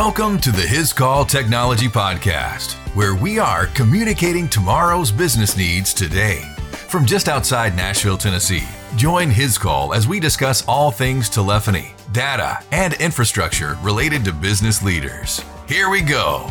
Welcome to the His Call Technology Podcast, where we are communicating tomorrow's business needs today. From just outside Nashville, Tennessee, join His Call as we discuss all things telephony, data, and infrastructure related to business leaders. Here we go.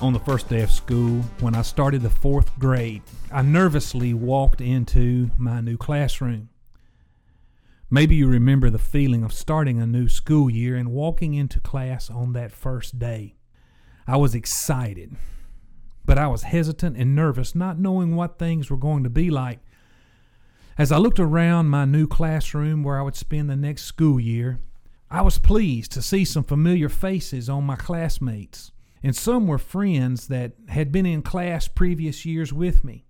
On the first day of school, when I started the fourth grade, I nervously walked into my new classroom. Maybe you remember the feeling of starting a new school year and walking into class on that first day. I was excited, but I was hesitant and nervous, not knowing what things were going to be like. As I looked around my new classroom where I would spend the next school year, I was pleased to see some familiar faces on my classmates, and some were friends that had been in class previous years with me.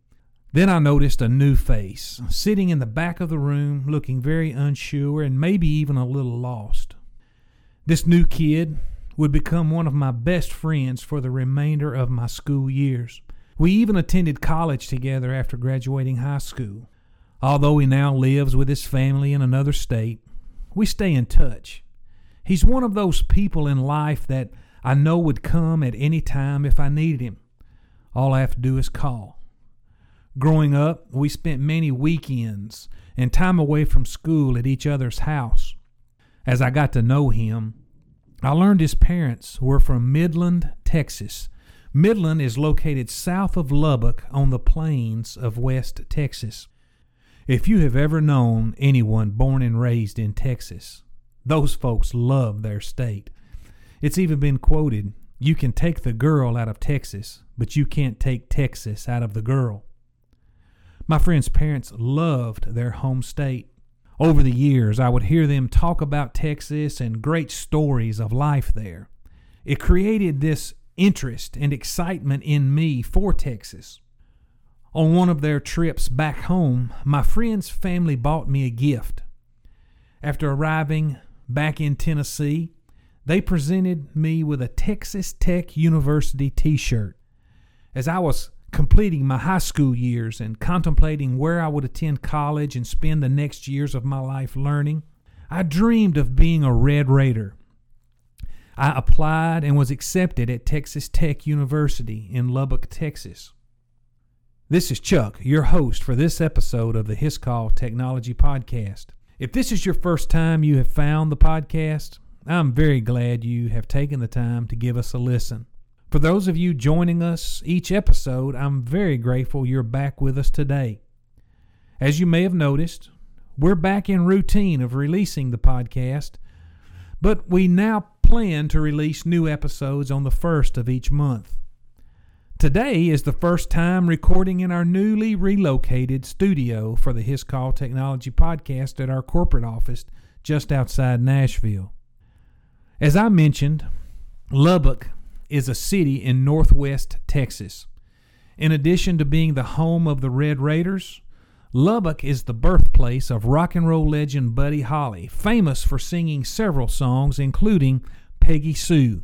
Then I noticed a new face, sitting in the back of the room, looking very unsure and maybe even a little lost. This new kid would become one of my best friends for the remainder of my school years. We even attended college together after graduating high school. Although he now lives with his family in another state, we stay in touch. He's one of those people in life that I know would come at any time if I needed him. All I have to do is call. Growing up, we spent many weekends and time away from school at each other's house. As I got to know him, I learned his parents were from Midland, Texas. Midland is located south of Lubbock on the plains of West Texas. If you have ever known anyone born and raised in Texas, those folks love their state. It's even been quoted you can take the girl out of Texas, but you can't take Texas out of the girl. My friend's parents loved their home state. Over the years, I would hear them talk about Texas and great stories of life there. It created this interest and excitement in me for Texas. On one of their trips back home, my friend's family bought me a gift. After arriving back in Tennessee, they presented me with a Texas Tech University t shirt. As I was completing my high school years and contemplating where I would attend college and spend the next years of my life learning, I dreamed of being a Red Raider. I applied and was accepted at Texas Tech University in Lubbock, Texas. This is Chuck, your host for this episode of the His Call Technology Podcast. If this is your first time you have found the podcast, I'm very glad you have taken the time to give us a listen. For those of you joining us each episode, I'm very grateful you're back with us today. As you may have noticed, we're back in routine of releasing the podcast, but we now plan to release new episodes on the first of each month. Today is the first time recording in our newly relocated studio for the His Call Technology podcast at our corporate office just outside Nashville. As I mentioned, Lubbock is a city in northwest Texas. In addition to being the home of the Red Raiders, Lubbock is the birthplace of rock and roll legend Buddy Holly, famous for singing several songs, including Peggy Sue.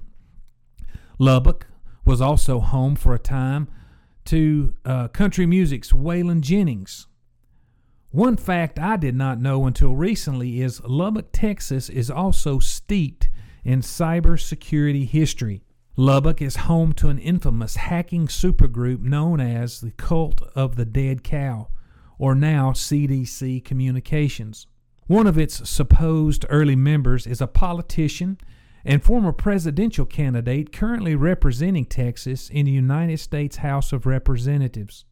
Lubbock was also home for a time to uh, country music's Waylon Jennings. One fact I did not know until recently is Lubbock, Texas is also steeped in cybersecurity history. Lubbock is home to an infamous hacking supergroup known as the Cult of the Dead Cow, or now CDC Communications. One of its supposed early members is a politician and former presidential candidate currently representing Texas in the United States House of Representatives.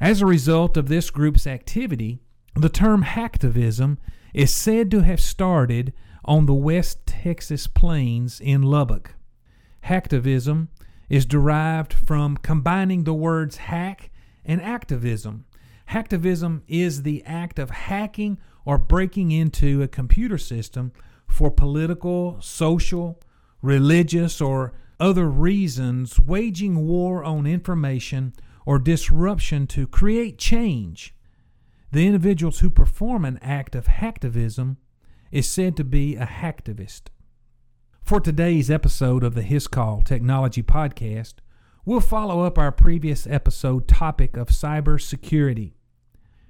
As a result of this group's activity, the term hacktivism is said to have started on the West Texas plains in Lubbock. Hacktivism is derived from combining the words hack and activism. Hacktivism is the act of hacking or breaking into a computer system for political, social, religious, or other reasons, waging war on information or disruption to create change. The individuals who perform an act of hacktivism is said to be a hacktivist. For today's episode of the His Call Technology Podcast, we'll follow up our previous episode topic of cybersecurity.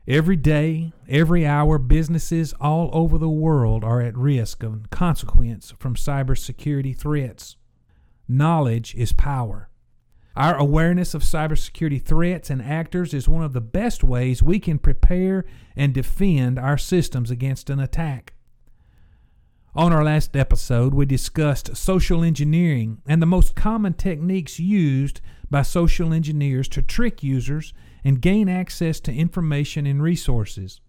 Every day, every hour, businesses all over the world are at risk of consequence from cybersecurity threats. Knowledge is power. Our awareness of cybersecurity threats and actors is one of the best ways we can prepare and defend our systems against an attack. On our last episode, we discussed social engineering and the most common techniques used by social engineers to trick users and gain access to information and resources.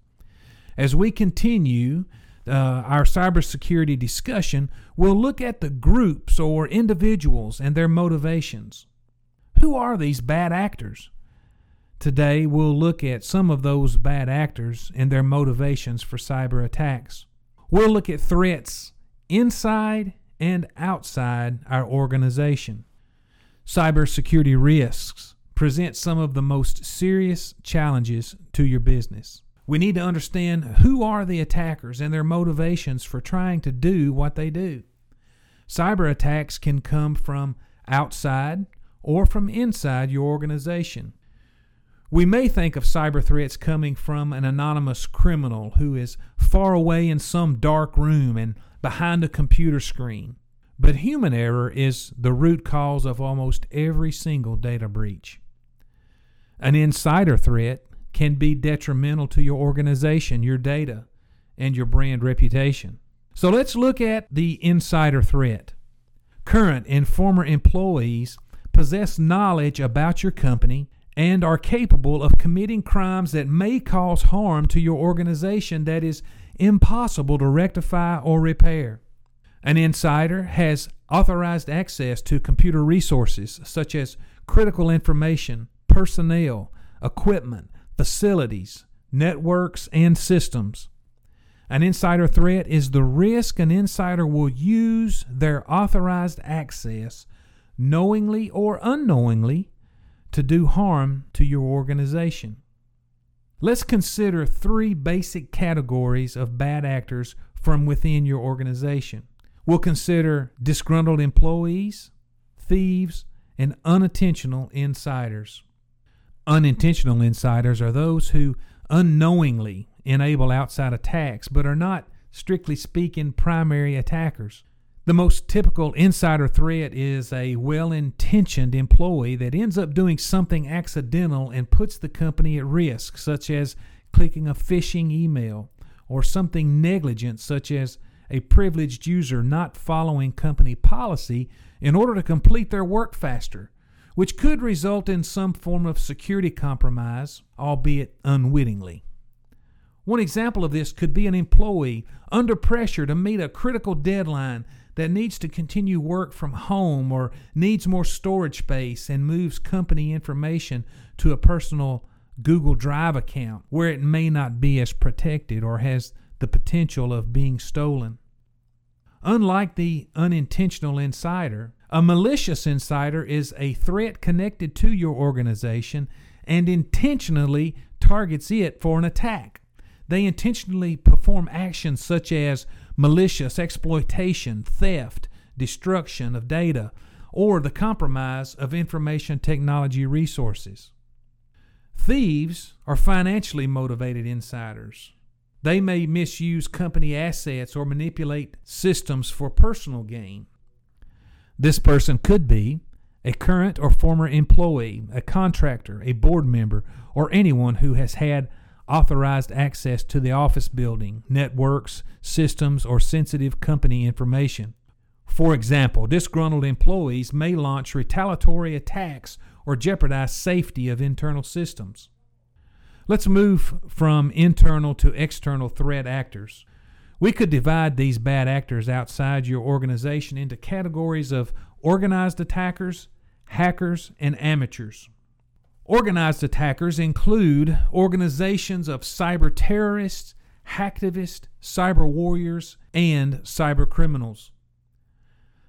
As we continue uh, our cybersecurity discussion, we'll look at the groups or individuals and their motivations. Who are these bad actors? Today, we'll look at some of those bad actors and their motivations for cyber attacks. We'll look at threats inside and outside our organization. Cybersecurity risks present some of the most serious challenges to your business. We need to understand who are the attackers and their motivations for trying to do what they do. Cyber attacks can come from outside or from inside your organization. We may think of cyber threats coming from an anonymous criminal who is far away in some dark room and behind a computer screen. But human error is the root cause of almost every single data breach. An insider threat can be detrimental to your organization, your data, and your brand reputation. So let's look at the insider threat. Current and former employees possess knowledge about your company and are capable of committing crimes that may cause harm to your organization that is impossible to rectify or repair. An insider has authorized access to computer resources such as critical information, personnel, equipment, facilities, networks, and systems. An insider threat is the risk an insider will use their authorized access, knowingly or unknowingly, to do harm to your organization. Let's consider three basic categories of bad actors from within your organization. We'll consider disgruntled employees, thieves, and unintentional insiders. Unintentional insiders are those who unknowingly enable outside attacks but are not, strictly speaking, primary attackers. The most typical insider threat is a well intentioned employee that ends up doing something accidental and puts the company at risk, such as clicking a phishing email, or something negligent, such as a privileged user not following company policy in order to complete their work faster, which could result in some form of security compromise, albeit unwittingly. One example of this could be an employee under pressure to meet a critical deadline that needs to continue work from home or needs more storage space and moves company information to a personal Google Drive account where it may not be as protected or has the potential of being stolen. Unlike the unintentional insider, a malicious insider is a threat connected to your organization and intentionally targets it for an attack. They intentionally perform actions such as malicious exploitation, theft, destruction of data, or the compromise of information technology resources. Thieves are financially motivated insiders. They may misuse company assets or manipulate systems for personal gain. This person could be a current or former employee, a contractor, a board member, or anyone who has had authorized access to the office building, networks, systems, or sensitive company information. For example, disgruntled employees may launch retaliatory attacks or jeopardize safety of internal systems. Let's move from internal to external threat actors. We could divide these bad actors outside your organization into categories of organized attackers, hackers, and amateurs. Organized attackers include organizations of cyber terrorists, hacktivists, cyber warriors, and cyber criminals.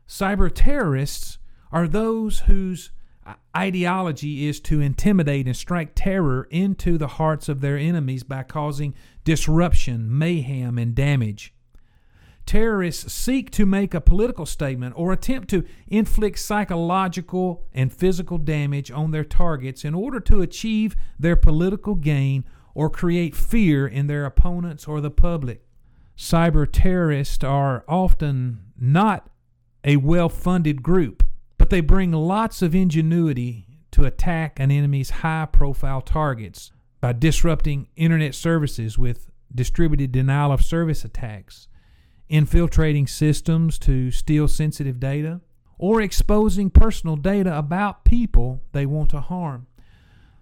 Cyber terrorists are those whose ideology is to intimidate and strike terror into the hearts of their enemies by causing disruption, mayhem, and damage. Terrorists seek to make a political statement or attempt to inflict psychological and physical damage on their targets in order to achieve their political gain or create fear in their opponents or the public. Cyber terrorists are often not a well funded group, but they bring lots of ingenuity to attack an enemy's high profile targets by disrupting internet services with distributed denial of service attacks, infiltrating systems to steal sensitive data, or exposing personal data about people they want to harm.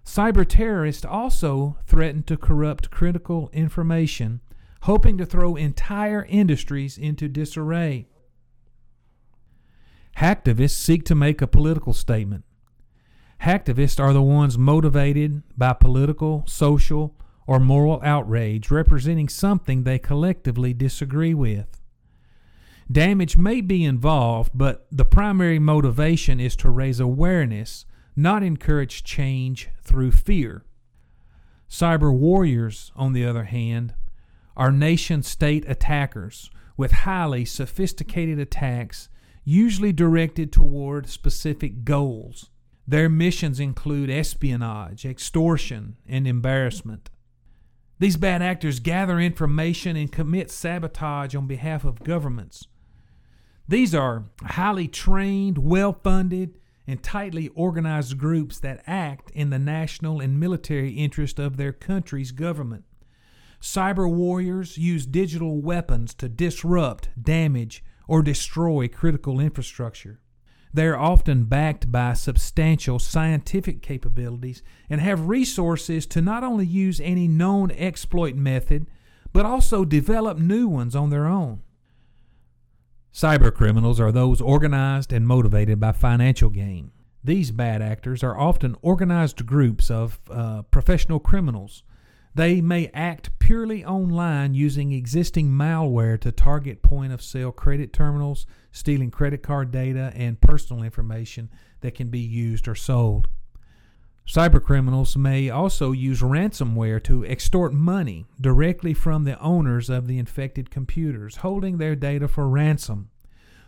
Cyber terrorists also threaten to corrupt critical information, hoping to throw entire industries into disarray. Hacktivists seek to make a political statement. Hacktivists are the ones motivated by political, social, or moral outrage representing something they collectively disagree with. Damage may be involved, but the primary motivation is to raise awareness, not encourage change through fear. Cyber warriors, on the other hand, are nation state attackers with highly sophisticated attacks, usually directed toward specific goals. Their missions include espionage, extortion, and embarrassment. These bad actors gather information and commit sabotage on behalf of governments. These are highly trained, well funded, and tightly organized groups that act in the national and military interest of their country's government. Cyber warriors use digital weapons to disrupt, damage, or destroy critical infrastructure. They are often backed by substantial scientific capabilities and have resources to not only use any known exploit method, but also develop new ones on their own. Cyber criminals are those organized and motivated by financial gain. These bad actors are often organized groups of uh, professional criminals they may act purely online using existing malware to target point of sale credit terminals, stealing credit card data and personal information that can be used or sold. Cybercriminals may also use ransomware to extort money directly from the owners of the infected computers, holding their data for ransom.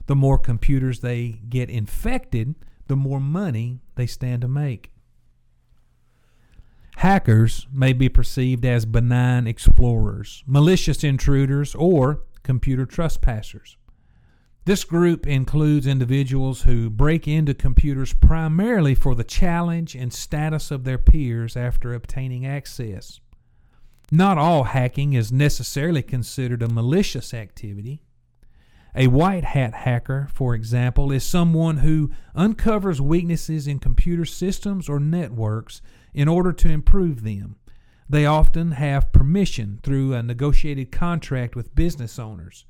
The more computers they get infected, the more money they stand to make. Hackers may be perceived as benign explorers, malicious intruders, or computer trespassers. This group includes individuals who break into computers primarily for the challenge and status of their peers after obtaining access. Not all hacking is necessarily considered a malicious activity. A white hat hacker, for example, is someone who uncovers weaknesses in computer systems or networks in order to improve them. They often have permission through a negotiated contract with business owners.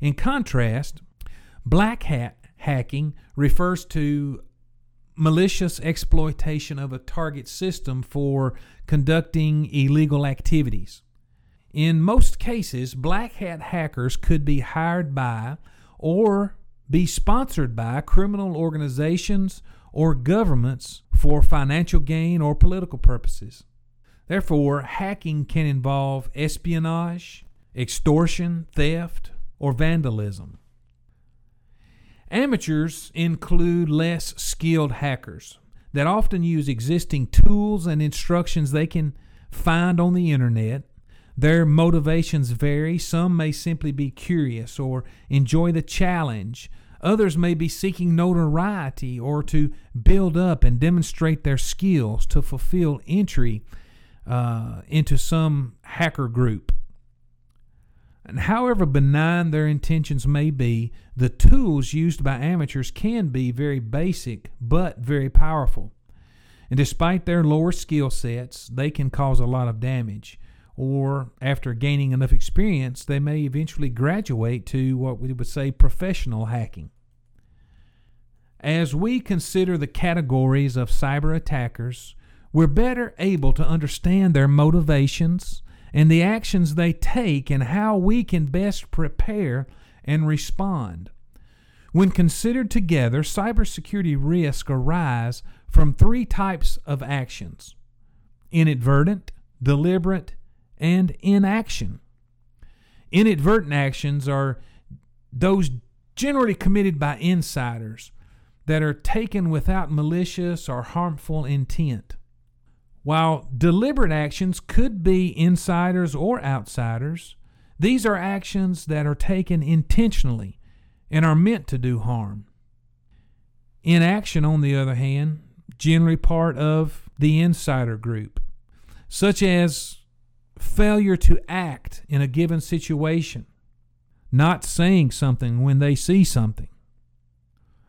In contrast, black hat hacking refers to malicious exploitation of a target system for conducting illegal activities. In most cases, black hat hackers could be hired by or be sponsored by criminal organizations or governments for financial gain or political purposes. Therefore, hacking can involve espionage, extortion, theft, or vandalism. Amateurs include less skilled hackers that often use existing tools and instructions they can find on the internet their motivations vary. Some may simply be curious or enjoy the challenge. Others may be seeking notoriety or to build up and demonstrate their skills to fulfill entry uh, into some hacker group. And however benign their intentions may be, the tools used by amateurs can be very basic but very powerful. And despite their lower skill sets, they can cause a lot of damage or after gaining enough experience, they may eventually graduate to what we would say professional hacking. As we consider the categories of cyber attackers, we're better able to understand their motivations and the actions they take and how we can best prepare and respond. When considered together, cybersecurity risks arise from three types of actions inadvertent, deliberate, and inaction. Inadvertent actions are those generally committed by insiders that are taken without malicious or harmful intent. While deliberate actions could be insiders or outsiders, these are actions that are taken intentionally and are meant to do harm. Inaction, on the other hand, generally part of the insider group, such as failure to act in a given situation, not saying something when they see something.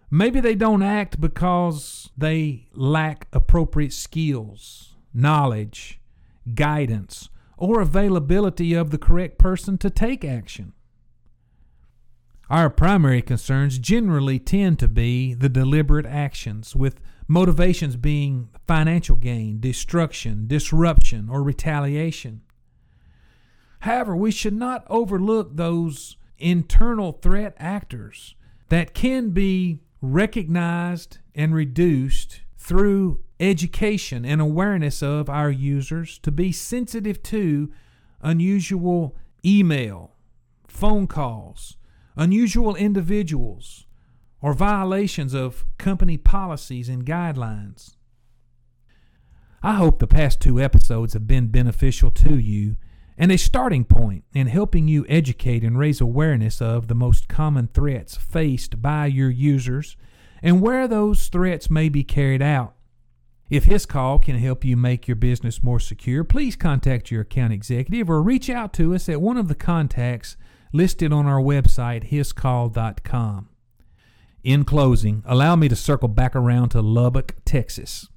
Maybe they don't act because they lack appropriate skills, knowledge, guidance, or availability of the correct person to take action. Our primary concerns generally tend to be the deliberate actions, with motivations being financial gain, destruction, disruption, or retaliation. However, we should not overlook those internal threat actors that can be recognized and reduced through education and awareness of our users to be sensitive to unusual email, phone calls, unusual individuals, or violations of company policies and guidelines. I hope the past two episodes have been beneficial to you and a starting point in helping you educate and raise awareness of the most common threats faced by your users and where those threats may be carried out. If his call can help you make your business more secure, please contact your account executive or reach out to us at one of the contacts listed on our website, hiscall.com. In closing, allow me to circle back around to Lubbock, Texas.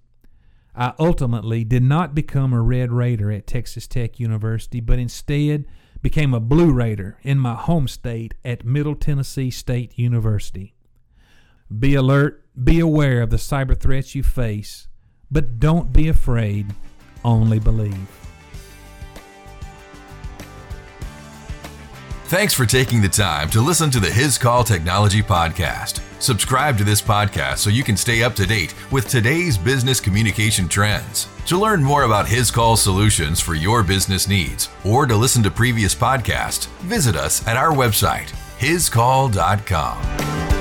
I ultimately did not become a Red Raider at Texas Tech University, but instead became a Blue Raider in my home state at Middle Tennessee State University. Be alert, be aware of the cyber threats you face but don't be afraid, only believe. Thanks for taking the time to listen to the His Call Technology Podcast. Subscribe to this podcast so you can stay up to date with today's business communication trends. To learn more about His Call solutions for your business needs or to listen to previous podcasts, visit us at our website, hiscall.com.